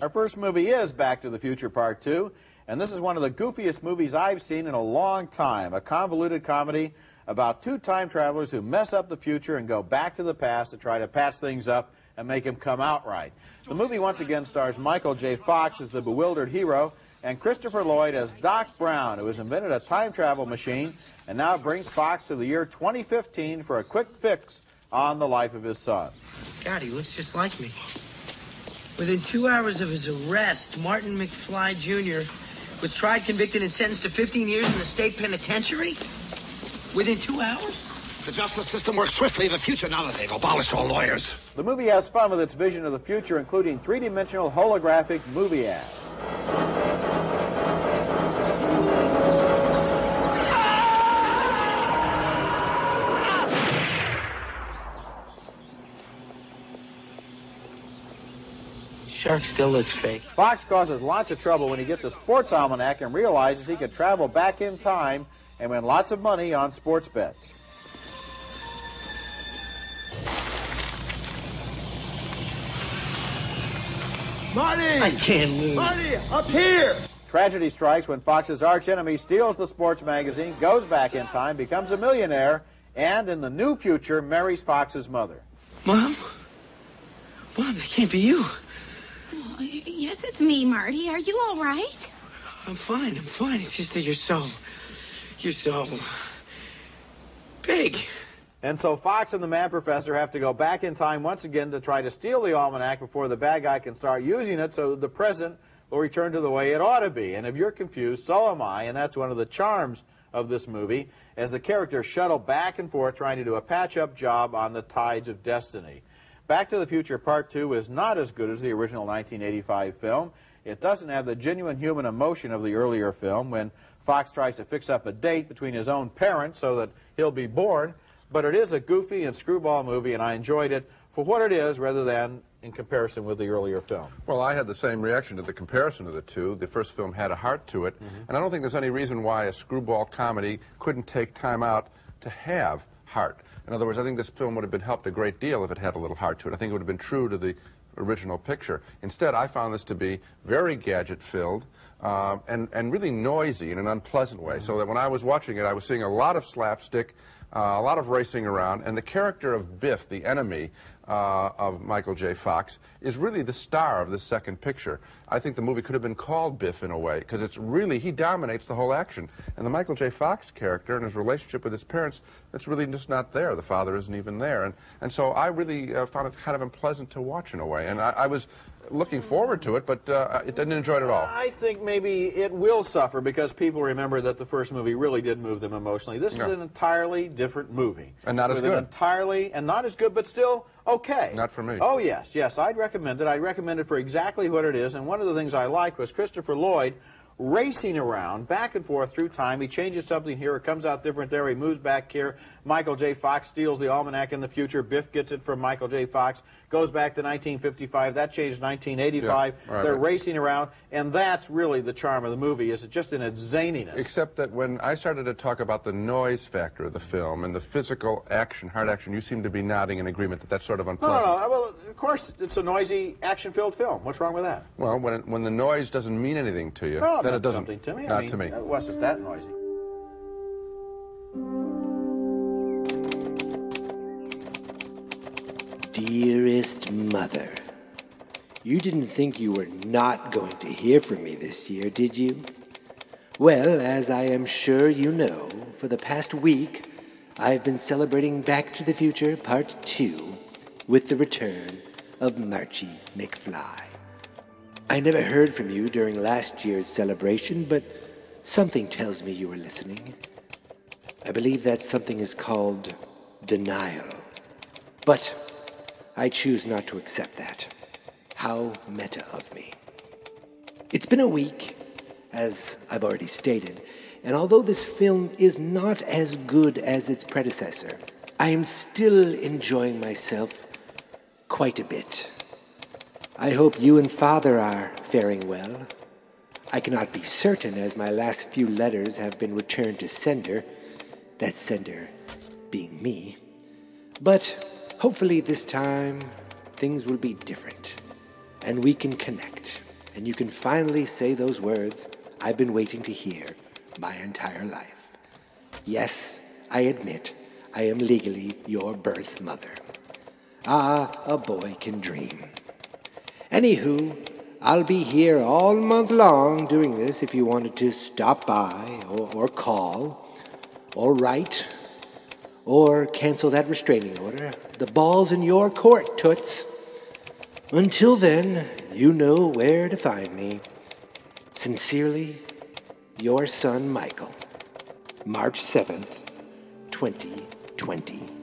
Our first movie is Back to the Future Part 2, and this is one of the goofiest movies I've seen in a long time. A convoluted comedy about two time travelers who mess up the future and go back to the past to try to patch things up and make them come out right. The movie once again stars Michael J. Fox as the bewildered hero and Christopher Lloyd as Doc Brown, who has invented a time travel machine and now brings Fox to the year 2015 for a quick fix on the life of his son. God, he looks just like me. Within two hours of his arrest, Martin McFly Jr. was tried, convicted, and sentenced to 15 years in the state penitentiary? Within two hours? The justice system works swiftly in the future now that they've abolished all lawyers. The movie has fun with its vision of the future, including three-dimensional holographic movie ads. Shark still looks fake. Fox causes lots of trouble when he gets a sports almanac and realizes he could travel back in time and win lots of money on sports bets. Marty! I can't move. Marty, up here! Tragedy strikes when Fox's archenemy steals the sports magazine, goes back in time, becomes a millionaire, and in the new future marries Fox's mother. Mom? Mom, that can't be you. Oh, yes, it's me, Marty. Are you all right? I'm fine. I'm fine. It's just that you're so. You're so. big. And so Fox and the Mad Professor have to go back in time once again to try to steal the almanac before the bad guy can start using it so the present will return to the way it ought to be. And if you're confused, so am I, and that's one of the charms of this movie, as the characters shuttle back and forth trying to do a patch-up job on the tides of destiny. Back to the Future Part 2 is not as good as the original 1985 film. It doesn't have the genuine human emotion of the earlier film when Fox tries to fix up a date between his own parents so that he'll be born, but it is a goofy and screwball movie, and I enjoyed it for what it is rather than in comparison with the earlier film. Well, I had the same reaction to the comparison of the two. The first film had a heart to it, mm-hmm. and I don't think there's any reason why a screwball comedy couldn't take time out to have heart. In other words, I think this film would have been helped a great deal if it had a little heart to it. I think it would have been true to the original picture. Instead, I found this to be very gadget-filled uh, and, and really noisy in an unpleasant way, so that when I was watching it, I was seeing a lot of slapstick, uh, a lot of racing around, and the character of Biff, the enemy uh, of Michael J. Fox, is really the star of the second picture. I think the movie could have been called Biff in a way, because it's really, he dominates the whole action. And the Michael J. Fox character and his relationship with his parents, that's really just not there. The father isn't even there. And, and so I really uh, found it kind of unpleasant to watch in a way. And I, I was looking forward to it, but uh, it didn't enjoy it at all. I think maybe it will suffer because people remember that the first movie really did move them emotionally. This Yeah. is an entirely different movie. And not as good. An entirely, and not as good, but still okay. Not for me. Oh, yes, yes. I'd recommend it. I'd recommend it for exactly what it is. And one of the things I liked was Christopher Lloyd racing around back and forth through time. He changes something here, it comes out different there, he moves back here. Michael J. Fox steals the almanac in the future. Biff gets it from Michael J. Fox, goes back to 1955. That changed 1985. Yeah, right, They're right. racing around, and that's really the charm of the movie, is it just in its zaniness. Except that when I started to talk about the noise factor of the film and the physical action, hard action, you seem to be nodding in agreement that that's sort of no, no, unpleasant. no. Well, of course, it's a noisy, action-filled film. What's wrong with that? Well, when, it, when the noise doesn't mean anything to you, No, then it it doesn't. something to me. Not I mean, to me. It wasn't that noisy. Dearest Mother, you didn't think you were not going to hear from me this year, did you? Well, as I am sure you know, for the past week, I've been celebrating Back to the Future Part 2 with the return of Marchie McFly. I never heard from you during last year's celebration, but something tells me you were listening. I believe that something is called denial. But I choose not to accept that. How meta of me. It's been a week, as I've already stated, and although this film is not as good as its predecessor, I am still enjoying myself quite a bit. I hope you and Father are faring well. I cannot be certain as my last few letters have been returned to sender, that sender being me. But hopefully this time things will be different and we can connect. and you can finally say those words I've been waiting to hear my entire life. Yes, I admit I am legally your birth mother. Ah, a boy can dream. Anywho, I'll be here all month long doing this if you wanted to stop by or, or call or write or cancel that restraining order. The ball's in your court, Toots. Until then, you know where to find me. Sincerely, your son Michael. March 7th, 2022.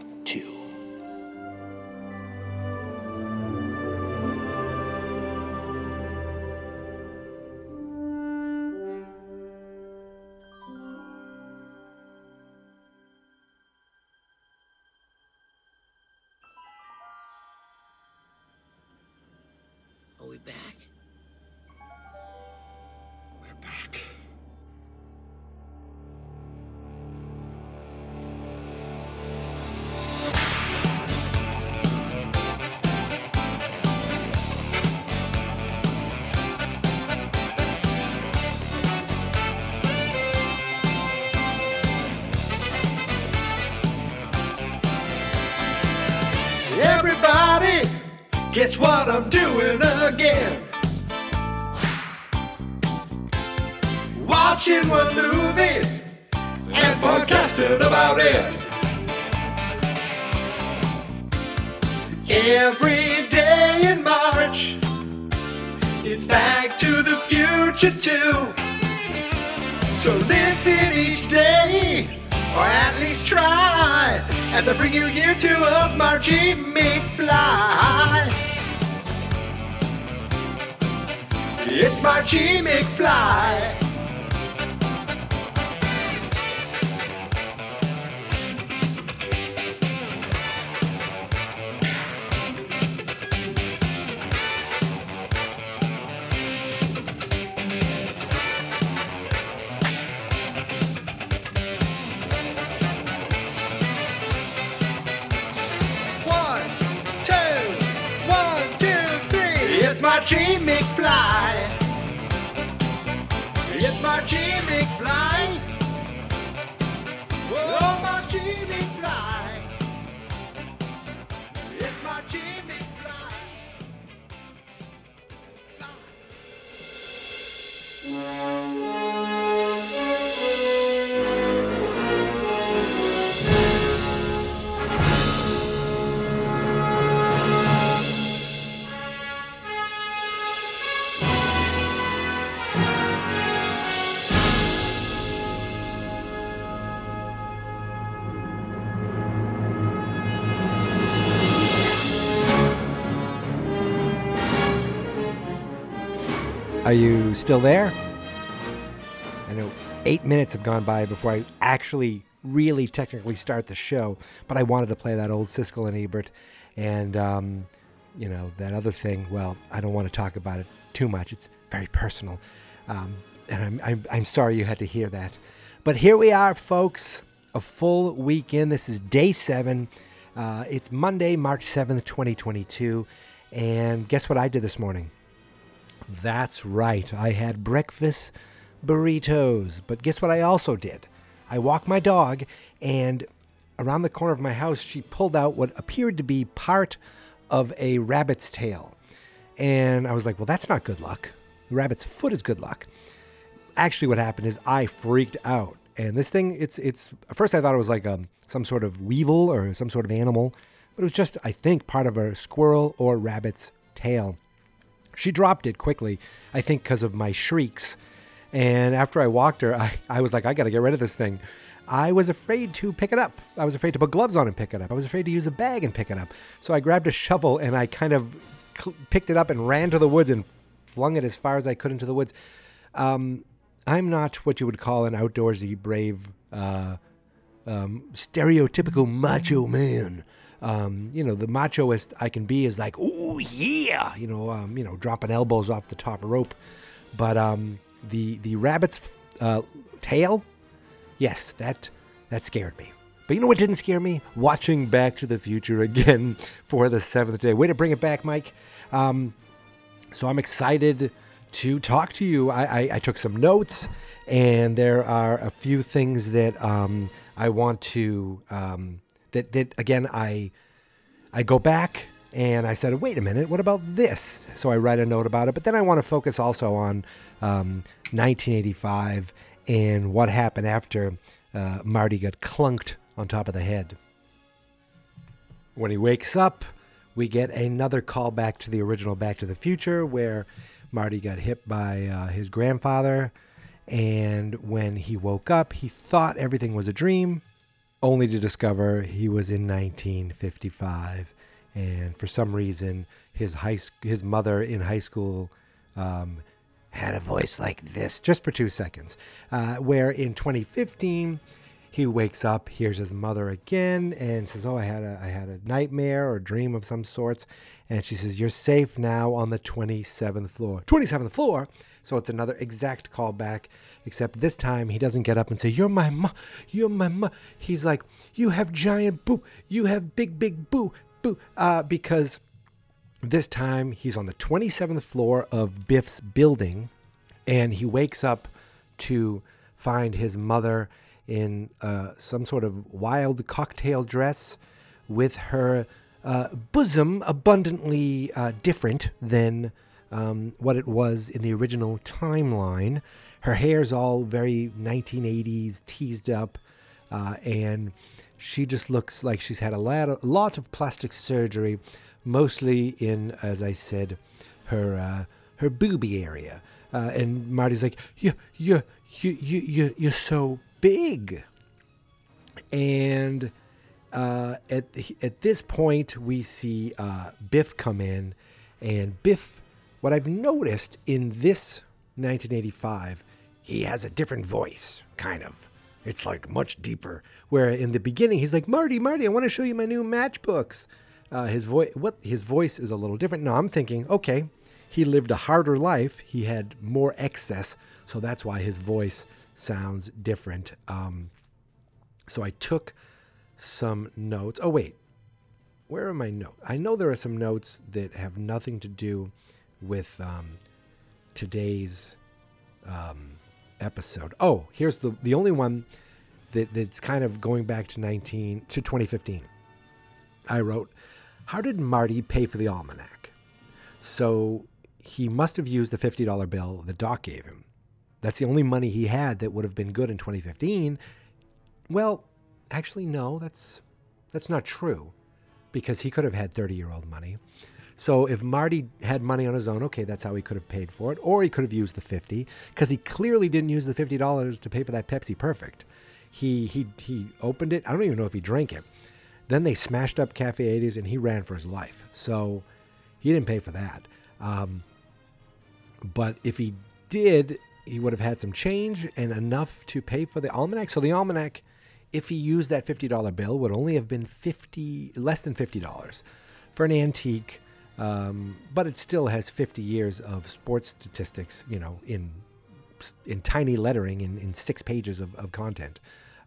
Again? Watching one movie and podcasting about it. Every day in March, it's back to the future too. So listen each day, or at least try, as I bring you year two of Margie McFly. It's Margie McFly. Margie McFly. It's Margie McFly. Oh, Margie McFly. You still there? I know eight minutes have gone by before I actually really technically start the show, but I wanted to play that old Siskel and Ebert and, um, you know, that other thing. Well, I don't want to talk about it too much. It's very personal. Um, and I'm, I'm, I'm sorry you had to hear that. But here we are, folks, a full weekend. This is day seven. Uh, it's Monday, March 7th, 2022. And guess what I did this morning? That's right. I had breakfast burritos. But guess what I also did? I walked my dog, and around the corner of my house, she pulled out what appeared to be part of a rabbit's tail. And I was like, well, that's not good luck. The rabbit's foot is good luck. Actually, what happened is I freaked out. And this thing, it's, it's, at first I thought it was like um, some sort of weevil or some sort of animal, but it was just, I think, part of a squirrel or rabbit's tail. She dropped it quickly, I think because of my shrieks. And after I walked her, I, I was like, I got to get rid of this thing. I was afraid to pick it up. I was afraid to put gloves on and pick it up. I was afraid to use a bag and pick it up. So I grabbed a shovel and I kind of cl- picked it up and ran to the woods and flung it as far as I could into the woods. Um, I'm not what you would call an outdoorsy, brave, uh, um, stereotypical macho man. Um, you know, the machoist I can be is like, oh yeah, you know, um, you know, dropping elbows off the top rope. But um, the the rabbit's uh, tail, yes, that that scared me. But you know what didn't scare me? Watching Back to the Future again for the seventh day. Way to bring it back, Mike. Um, so I'm excited to talk to you. I, I, I took some notes, and there are a few things that um, I want to um, that that again I I go back and I said, wait a minute, what about this? So I write a note about it, but then I want to focus also on um, 1985 and what happened after uh, Marty got clunked on top of the head. When he wakes up, we get another callback to the original Back to the Future where Marty got hit by uh, his grandfather. And when he woke up, he thought everything was a dream, only to discover he was in 1955. And for some reason, his high his mother in high school um, had a voice like this just for two seconds. Uh, where in 2015, he wakes up, hears his mother again, and says, "Oh, I had a I had a nightmare or dream of some sorts." And she says, "You're safe now on the 27th floor." 27th floor. So it's another exact callback, except this time he doesn't get up and say, "You're my ma, you're my ma." He's like, "You have giant boo, you have big big boo boo," uh, because this time he's on the 27th floor of Biff's building, and he wakes up to find his mother in uh, some sort of wild cocktail dress with her uh, bosom abundantly uh, different than um, what it was in the original timeline. Her hair's all very 1980s, teased up, uh, and she just looks like she's had a lot, a lot of plastic surgery, mostly in, as I said, her uh, her booby area. Uh, and Marty's like, you, you, you, you, you, you're so big. And uh, at at this point, we see uh, Biff come in, and Biff. What I've noticed in this 1985, he has a different voice, kind of. It's like much deeper. Where in the beginning, he's like, "Marty, Marty, I want to show you my new matchbooks." Uh, his voice, what his voice is a little different. Now I'm thinking, okay, he lived a harder life. He had more excess, so that's why his voice sounds different. Um, so I took some notes. Oh, wait. Where are my notes? I know there are some notes that have nothing to do with um, today's um, episode. Oh, here's the the only one that, that's kind of going back to 19 to 2015. I wrote, "How did Marty pay for the almanac?" So he must have used the $50 bill that Doc gave him. That's the only money he had that would have been good in 2015. Well, actually, no, that's that's not true, because he could have had 30-year-old money. So if Marty had money on his own, okay, that's how he could have paid for it, or he could have used the 50, because he clearly didn't use the $50 to pay for that Pepsi Perfect. He he he opened it. I don't even know if he drank it. Then they smashed up Cafe 80s, and he ran for his life. So he didn't pay for that. Um, but if he did, he would have had some change and enough to pay for the almanac. So the almanac, if he used that fifty dollar bill, would only have been fifty less than fifty dollars for an antique. Um, but it still has 50 years of sports statistics, you know, in in tiny lettering in, in six pages of, of content.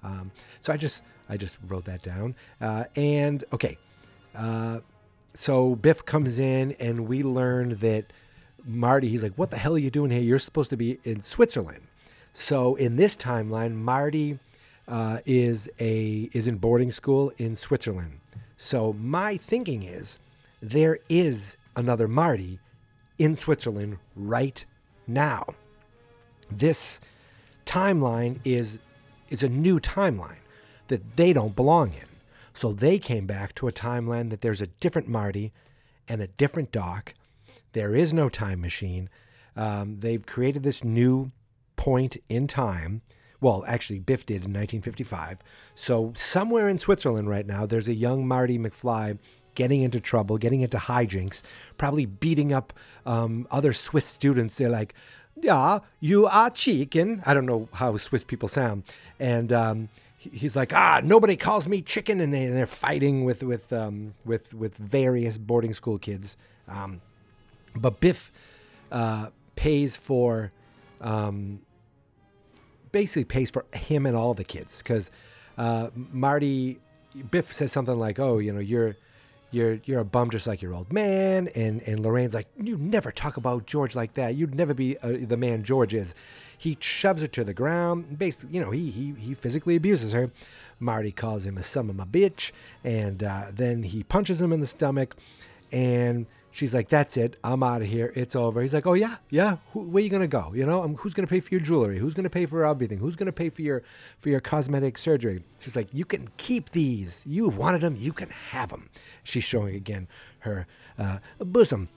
Um, so I just I just wrote that down. Uh, and okay, uh, so Biff comes in and we learn that Marty, he's like, "What the hell are you doing here? You're supposed to be in Switzerland." So in this timeline, Marty uh, is a is in boarding school in Switzerland. So my thinking is there is another Marty in Switzerland right now. This timeline is is a new timeline that they don't belong in. So they came back to a timeline that there's a different Marty and a different Doc. There is no time machine. Um, they've created this new point in time. Well, actually, Biff did in 1955. So somewhere in Switzerland right now, there's a young Marty McFly getting into trouble, getting into hijinks, probably beating up um, other Swiss students. They're like, "Yeah, you are chicken." I don't know how Swiss people sound, and um, he's like, "Ah, nobody calls me chicken," and, they, they're fighting with with um, with with various boarding school kids. Um, but Biff uh, pays for um, basically pays for him and all the kids because uh, Marty Biff says something like, "Oh, you know, you're you're you're a bum just like your old man. And and Lorraine's like, you never talk about George like that. You'd never be uh, the man George is. He shoves her to the ground. Basically, you know, he he he physically abuses her. Marty calls him a son of a bitch, and uh, then he punches him in the stomach, and she's like, "That's it, I'm out of here, it's over." He's like, "Oh yeah, yeah, Who, where you gonna go? You know, um, who's gonna pay for your jewelry? Who's gonna pay for everything? Who's gonna pay for your for your cosmetic surgery?" She's like, "You can keep these. You wanted them, you can have them." She's showing again her uh, bosom,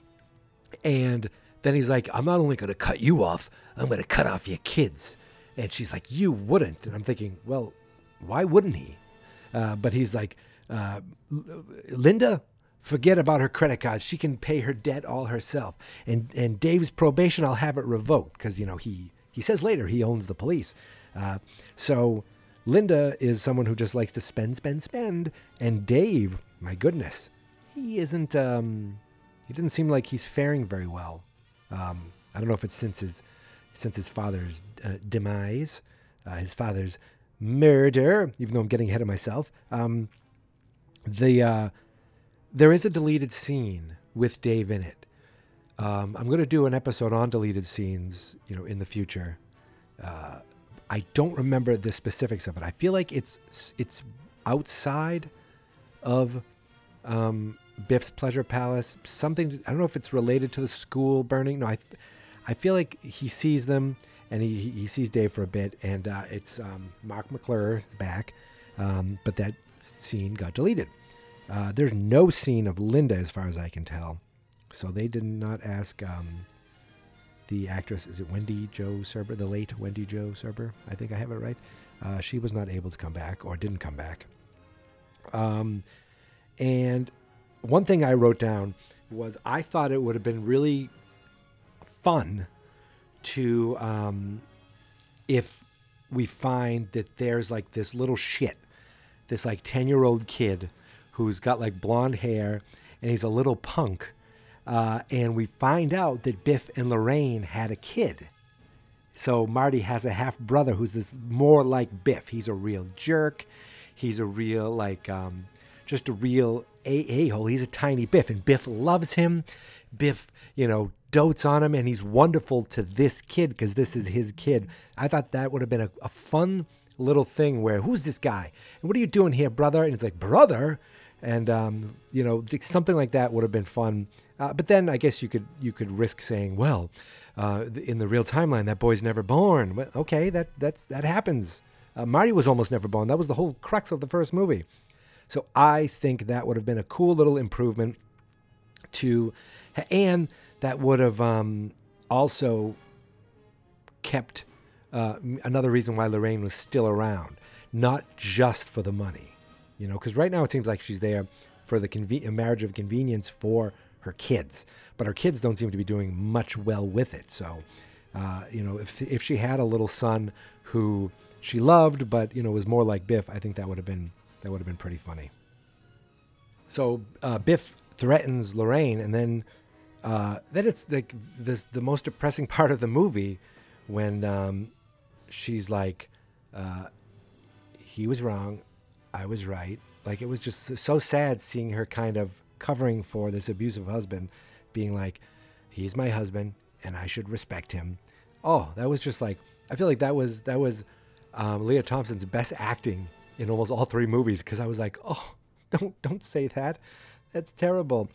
and then he's like, I'm not only to cut you off, I'm to cut off your kids. And she's like, You wouldn't. And I'm thinking, Well, why wouldn't he? Uh, but he's like, uh, Linda, forget about her credit cards. She can pay her debt all herself. And and Dave's probation, I'll have it revoked because you know he he says later he owns the police. Uh, so Linda is someone who just likes to spend, spend, spend. And Dave, my goodness, he isn't. Um, he doesn't seem like he's faring very well. Um, I don't know if it's since his since his father's uh, demise, uh, his father's murder. Even though I'm getting ahead of myself, um, the uh, there is a deleted scene with Dave in it. Um, I'm going to do an episode on deleted scenes, you know, in the future. Uh, I don't remember the specifics of it. I feel like it's it's outside of um, Biff's Pleasure Palace. Something I don't know if it's related to the school burning. No, I th- I feel like he sees them and he he sees Dave for a bit, and uh, it's um, Marc McClure back, um, but that scene got deleted. Uh, there's no scene of Linda as far as I can tell, so they did not ask um, the actress. Is it Wendy Jo Sperber, the late Wendy Jo Sperber? I think I have it right. Uh, she was not able to come back or didn't come back. Um, and one thing I wrote down was I thought it would have been really fun to um, if we find that there's like this little shit, this like 10 year old kid who's got like blonde hair and he's a little punk. Uh, and we find out that Biff and Lorraine had a kid. So Marty has a half brother who's this more like Biff. He's a real jerk. He's a real like um, just a real a hole. He's a tiny Biff, and Biff loves him. Biff, you know, dotes on him, and he's wonderful to this kid because this is his kid. I thought that would have been a, a fun little thing where who's this guy and what are you doing here, brother? And it's like brother, and um, you know, something like that would have been fun. Uh, but then I guess you could you could risk saying, well, uh, in the real timeline, that boy's never born. Okay, that that's that happens. Uh, Marty was almost never born. That was the whole crux of the first movie. So I think that would have been a cool little improvement to, and that would have um, also kept uh, another reason why Lorraine was still around, not just for the money, you know, because right now it seems like she's there for the conven- marriage of convenience for her kids, but her kids don't seem to be doing much well with it. So, uh, you know, if if she had a little son who she loved, but you know was more like Biff, I think that would have been that would have been pretty funny. So uh, Biff threatens Lorraine, and then uh, then it's like this the most depressing part of the movie when um, she's like, uh, "He was wrong, I was right." Like it was just so sad seeing her kind of covering for this abusive husband, being like, "He's my husband, and I should respect him." Oh, that was just like I feel like that was that was um, Lea Thompson's best acting in almost all three movies because I was like, oh, don't don't say that, that's terrible,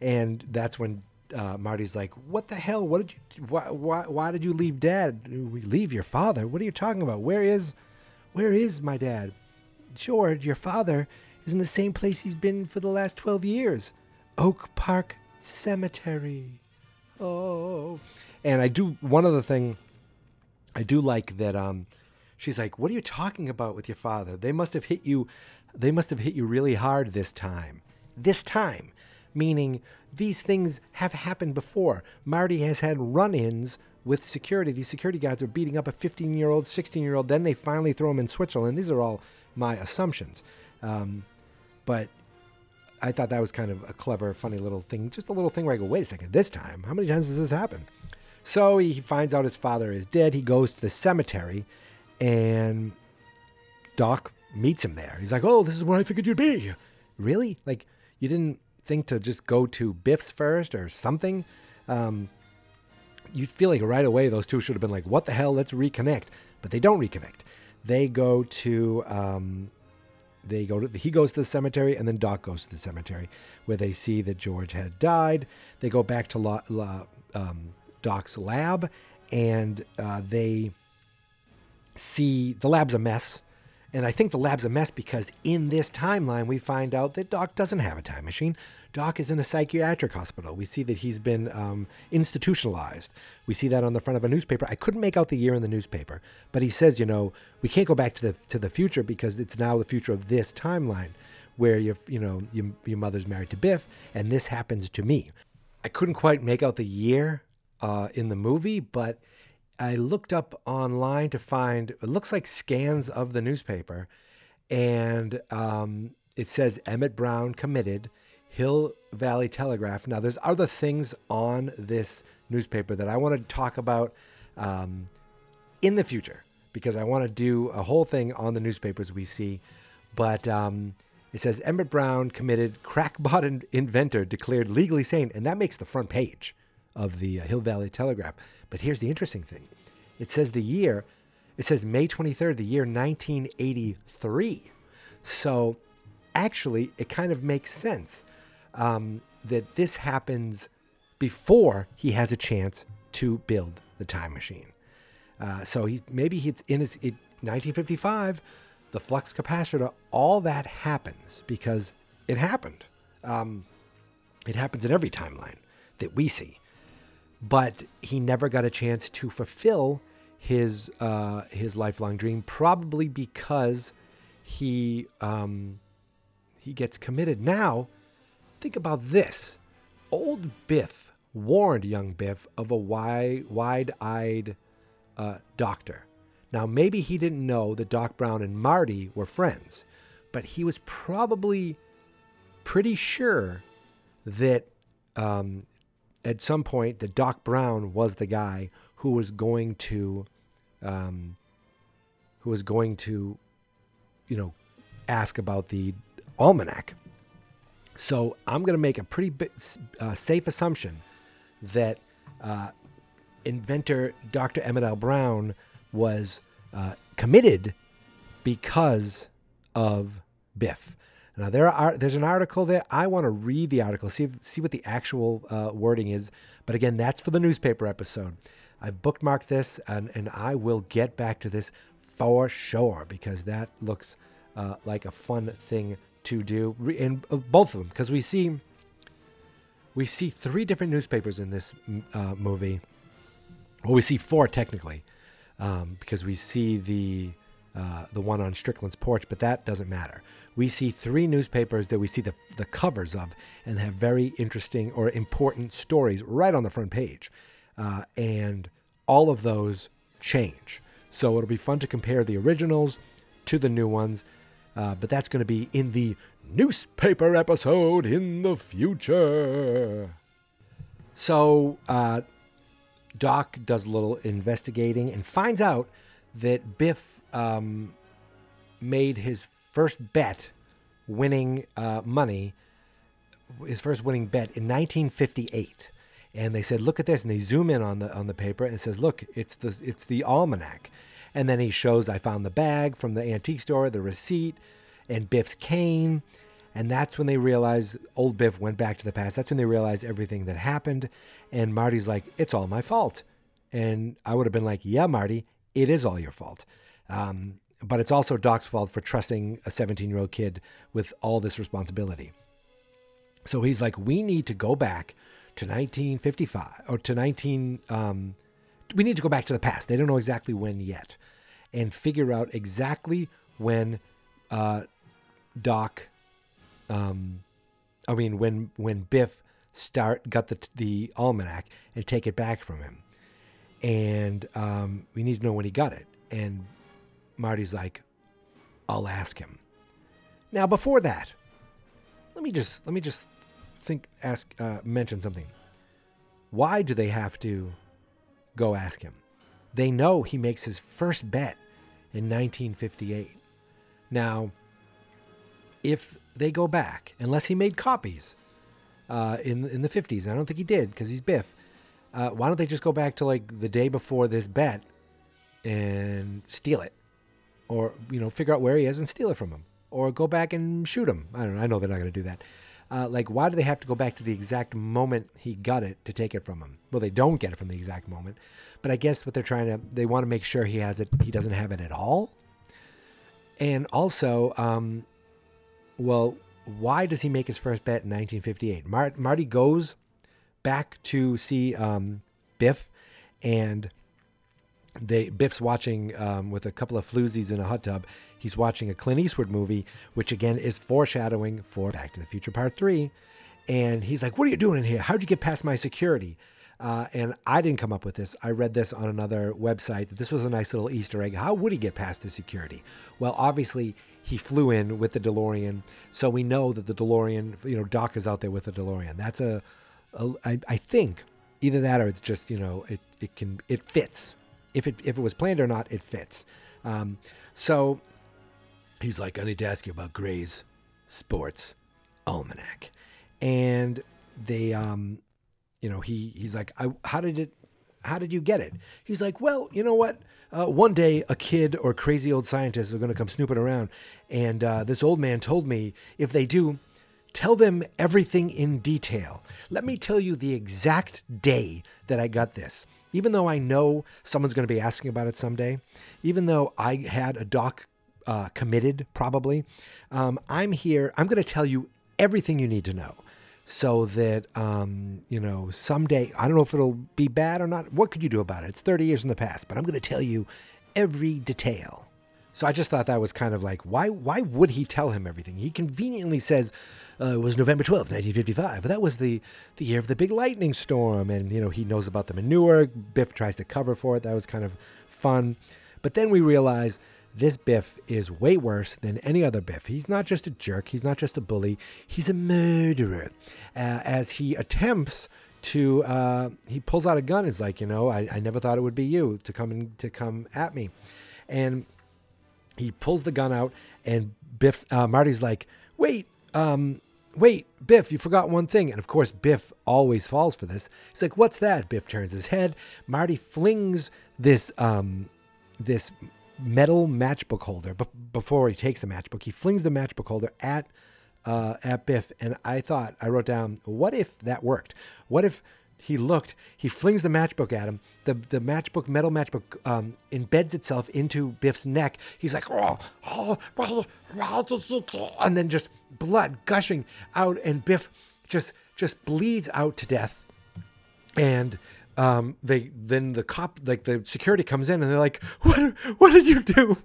and that's when uh, Marty's like, what the hell? What did you? Why, why why did you leave Dad? Leave your father? What are you talking about? Where is, where is my dad? George, your father is in the same place he's been for the last twelve years, Oak Park Cemetery. Oh, and I do one other thing. I do like that. Um, She's like, "What are you talking about with your father? They must have hit you they must have hit you really hard this time." This time, meaning these things have happened before. Marty has had run-ins with security. These security guards are beating up a 15-year-old, 16-year-old. Then they finally throw him in Switzerland. These are all my assumptions, um, but I thought that was kind of a clever, funny little thing. Just a little thing where I go, "Wait a second, this time? How many times does this happen? So he finds out his father is dead. He goes to the cemetery and Doc meets him there. He's like, "Oh, this is where I figured you'd be." Really? Like you didn't think to just go to Biff's first or something. Um, you feel like right away those two should have been like, what the hell? Let's reconnect. But they don't reconnect. They go to um, they go to he goes to the cemetery and then Doc goes to the cemetery where they see that George had died. They go back to La, La, um, Doc's lab and uh, they see the lab's a mess. And I think the lab's a mess because in this timeline, we find out that Doc doesn't have a time machine. Doc is in a psychiatric hospital. We see that he's been um, institutionalized. We see that on the front of a newspaper. I couldn't make out the year in the newspaper, but he says, you know, we can't go back to the to the future because it's now the future of this timeline, where your you know your, your mother's married to Biff, and this happens to me. I couldn't quite make out the year uh, in the movie, but I looked up online to find it looks like scans of the newspaper, and um, it says Emmett Brown committed Hill Valley Telegraph. Now, there's other things on this newspaper that I want to talk about um, in the future because I want to do a whole thing on the newspapers we see. But um, it says Emmett Brown committed crackpot in- inventor declared legally sane, and that makes the front page of the uh, Hill Valley Telegraph. But here's the interesting thing it says the year, it says May 23rd, the year 1983. So actually, it kind of makes sense um, that this happens before he has a chance to build the time machine. Uh, so he maybe he's in his it, 1955, the flux capacitor, all that happens because it happened. Um, it happens in every timeline that we see, but he never got a chance to fulfill his uh, his lifelong dream, probably because he um, he gets committed. Now, think about this: old Biff warned young Biff of a wide, wide-eyed uh, doctor. Now, maybe he didn't know that Doc Brown and Marty were friends, but he was probably pretty sure that um, at some point that Doc Brown was the guy who was going to, um, who was going to, you know, ask about the almanac. So I'm going to make a pretty uh, safe assumption that uh, inventor Dr. Emmett L. Brown was uh, committed because of Biff. Now there are there's an article there. I want to read the article, see see what the actual uh, wording is. But again, that's for the newspaper episode. I've bookmarked this, and and I will get back to this for sure because that looks uh, like a fun thing to do. And uh, both of them, because we see we see three different newspapers in this uh, movie. Well, we see four technically, um, because we see the uh, the one on Strickland's porch, but that doesn't matter. We see three newspapers that we see the, the covers of and have very interesting or important stories right on the front page. Uh, and all of those change. So it'll be fun to compare the originals to the new ones. Uh, but that's going to be in the newspaper episode in the future. So uh, Doc does a little investigating and finds out that Biff um, made his first bet winning uh, money, his first winning bet in 1958. And they said, "Look at this!" And they zoom in on the on the paper and it says, "Look, it's the it's the almanac." And then he shows, "I found the bag from the antique store, the receipt, and Biff's cane." And that's when they realize old Biff went back to the past. That's when they realize everything that happened. And Marty's like, "It's all my fault." And I would have been like, "Yeah, Marty, it is all your fault." Um, but it's also Doc's fault for trusting a 17 year old kid with all this responsibility. So he's like, we need to go back to 1955 or to 19. Um, we need to go back to the past. They don't know exactly when yet, and figure out exactly when uh, Doc. Um, I mean, when when Biff start got the the almanac and take it back from him, and um, we need to know when he got it. And Marty's like, I'll ask him. Now, before that, let me just let me just think, ask, uh, mention something. Why do they have to go ask him? They know he makes his first bet in 1958. Now, if they go back, unless he made copies, uh, in in the 50s. I don't think he did because he's Biff. Uh, why don't they just go back to like the day before this bet and steal it, or you know figure out where he is and steal it from him, or go back and shoot him? I don't know. I know they're not going to do that. Uh, like, why do they have to go back to the exact moment he got it to take it from him? Well, they don't get it from the exact moment, but I guess what they're trying to they want to make sure he has it. He doesn't have it at all. And also, um, well, why does he make his first bet in 1958? Mar- Marty goes back to see um, Biff, and they Biff's watching um, with a couple of floozies in a hot tub. He's watching a Clint Eastwood movie, which again is foreshadowing for Back to the Future Part Three. And he's like, "What are you doing in here? How'd you get past my security?" Uh, and I didn't come up with this. I read this on another website that this was a nice little Easter egg. How would he get past the security? Well, obviously he flew in with the DeLorean, so we know that the DeLorean, you know, Doc is out there with the DeLorean. That's a, a I, I think either that or it's just you know it it can it fits. If it if it was planned or not, it fits. Um, so he's like, I need to ask you about Gray's Sports Almanac, and they um you know, he he's like, I, how did it, how did you get it? He's like, well, you know what? Uh, one day, a kid or crazy old scientist are going to come snooping around, and uh, this old man told me if they do, tell them everything in detail. Let me tell you the exact day that I got this. Even though I know someone's going to be asking about it someday, even though I had a doc uh, committed, probably, um, I'm here. I'm going to tell you everything you need to know so that um, you know someday I don't know if it'll be bad or not. What could you do about it? It's 30 years in the past, but I'm going to tell you every detail. So I just thought that was kind of like why why would he tell him everything? He conveniently says uh, it was November 12th, 1955. But that was the the year of the big lightning storm and you know he knows about the manure. Biff tries to cover for it. That was kind of fun. But then we realize this Biff is way worse than any other Biff. He's not just a jerk, he's not just a bully, he's a murderer. Uh, as he attempts to, uh, he pulls out a gun. Is like, you know, I, I never thought it would be you to come and to come at me, and he pulls the gun out, and Biff's uh, Marty's like, wait, um, wait, Biff, you forgot one thing. And of course, Biff always falls for this. He's like, what's that? Biff turns his head. Marty flings this um, this metal matchbook holder Be- before he takes the matchbook. He flings the matchbook holder at uh, at Biff, and I thought I wrote down, what if that worked? What if he looked, he flings the matchbook at him. The the matchbook, metal matchbook, um, embeds itself into Biff's neck. He's like, oh, oh, and then just blood gushing out, and Biff just just bleeds out to death. And um, they then the cop like the security comes in and they're like, "What? What did you do?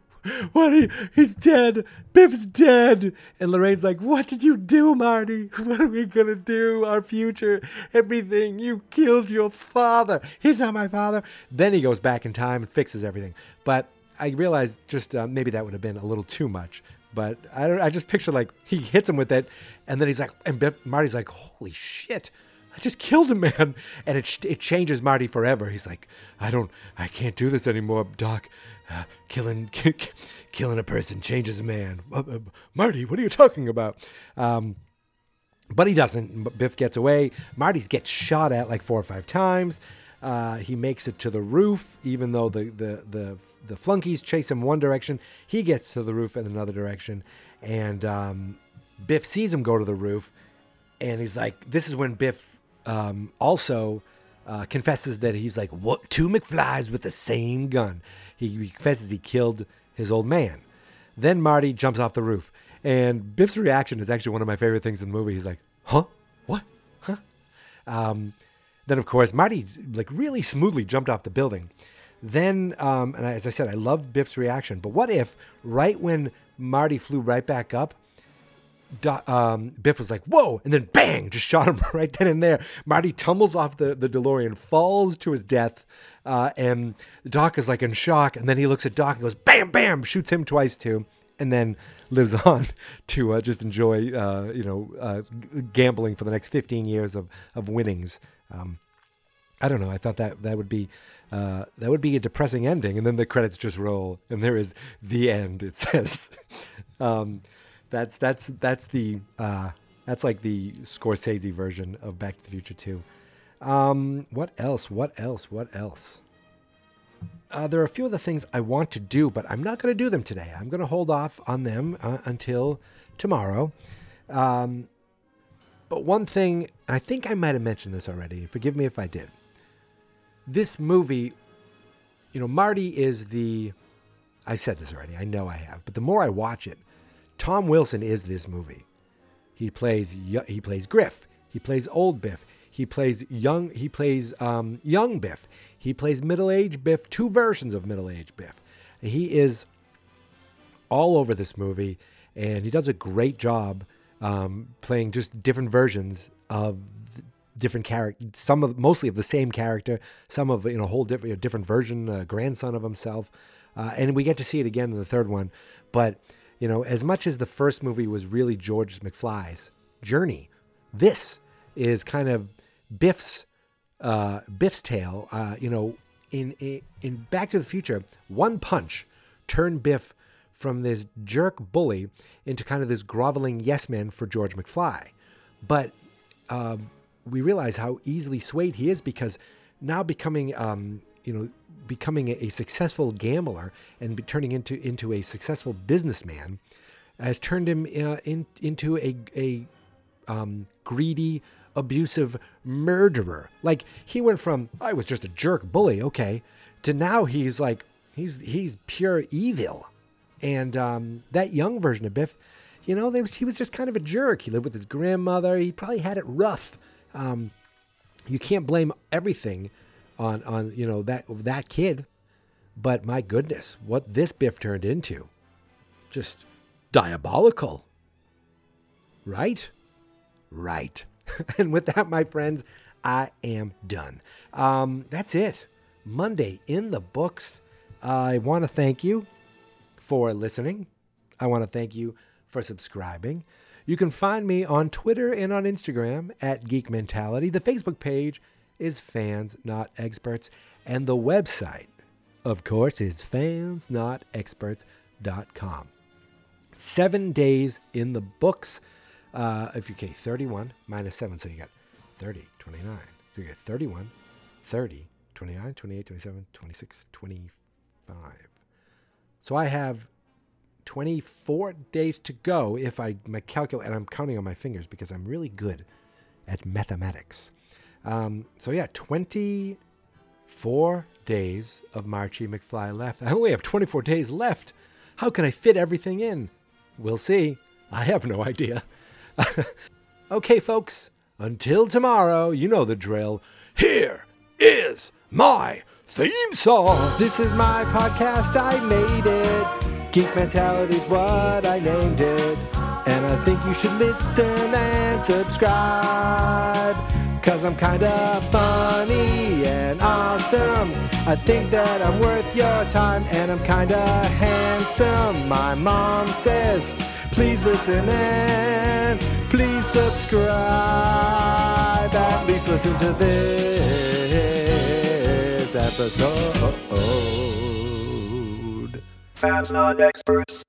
What? You, he's dead. Biff's dead." And Lorraine's like, "What did you do, Marty? What are we gonna do? Our future, everything. You killed your father. He's not my father." Then he goes back in time and fixes everything. But I realized just uh, maybe that would have been a little too much. But I don't. I just picture like he hits him with it, and then he's like, and Biff, Marty's like, "Holy shit!" I just killed a man, and it it changes Marty forever. He's like, I don't, I can't do this anymore, Doc. Uh, killing killing a person changes a man. Uh, uh, Marty, what are you talking about? Um, but he doesn't. Biff gets away. Marty gets shot at like four or five times. Uh, he makes it to the roof, even though the, the, the, the flunkies chase him one direction. He gets to the roof in another direction. And um, Biff sees him go to the roof. And he's like, this is when Biff um, also uh, confesses that he's like what two McFlys with the same gun. He, confesses he killed his old man. Then Marty jumps off the roof, and Biff's reaction is actually one of my favorite things in the movie. He's like, "Huh? What? Huh?" Um, then of course Marty like really smoothly jumped off the building. Then, um, and as I said, I loved Biff's reaction. But what if right when Marty flew right back up, um, Biff was like, whoa, and then bang, just shot him right then and there. Marty tumbles off the, the DeLorean, falls to his death, uh, and Doc is like in shock. And then he looks at Doc and goes, bam, bam, shoots him twice too, and then lives on to uh, just enjoy, uh, you know, uh, gambling for the next 15 years of, of winnings. Um, I don't know. I thought that that would be uh, that would be a depressing ending, and then the credits just roll, and there is the end. It says, um, that's that's that's the uh, That's like the Scorsese version of Back to the Future 2. Um, what else? What else? What else? Uh, there are a few other things I want to do, but I'm not going to do them today. I'm going to hold off on them uh, until tomorrow. Um, but one thing, and I think I might have mentioned this already. Forgive me if I did. This movie, you know, Marty is the. I said this already. I know I have, but the more I watch it, Tom Wilson is this movie. He plays he plays Griff. He plays old Biff. He plays young. He plays um, young Biff. He plays middle aged Biff. Two versions of middle aged Biff. He is all over this movie, and he does a great job um, playing just different versions of different characters. Some of mostly of the same character. Some of know a whole different different version, uh, grandson of himself, uh, and we get to see it again in the third one. But you know, as much as the first movie was really George McFly's journey, this is kind of Biff's uh, Biff's tale. Uh, you know, in, in in Back to the Future, one punch turned Biff from this jerk bully into kind of this groveling yes man for George McFly. But um, we realize how easily swayed he is because now becoming, um, you know, becoming a, successful gambler and turning into into a successful businessman has turned him uh, in, into a a um, greedy, abusive murderer. Like he went from I was just a jerk bully, okay, to now he's like he's he's pure evil. And um, that young version of Biff, you know, was, he was just kind of a jerk. He lived with his grandmother. He probably had it rough. Um, you can't blame everything on on you know that that kid, but my goodness, what this Biff turned into, just diabolical. Right, right. and with that, my friends, I am done. Um, that's it. Monday in the books. I want to thank you for listening. I want to thank you for subscribing. You can find me on Twitter and on Instagram at Geek Mentality. The Facebook page is Fans Not Experts. And the website, of course, is fansnotexperts.com. Seven days in the books. Uh, if you okay, 31 minus 7, so you got 30, 29. So you got 31, 30, 29, 28, 27, 26, 25. So I have 24 days to go if I my calculate, and I'm counting on my fingers because I'm really good at mathematics. Um, so yeah, 24 days of Marchie McFly left. I only have 24 days left. How can I fit everything in? We'll see. I have no idea. okay, folks, until tomorrow, you know the drill. Here is my theme song. This is my podcast, I made it. Geek Mentality's what I named it. And I think you should listen and subscribe. Cause I'm kinda funny and awesome. I think that I'm worth your time and I'm kinda handsome. My mom says, please listen and please subscribe. At least listen to this episode. Fans not experts.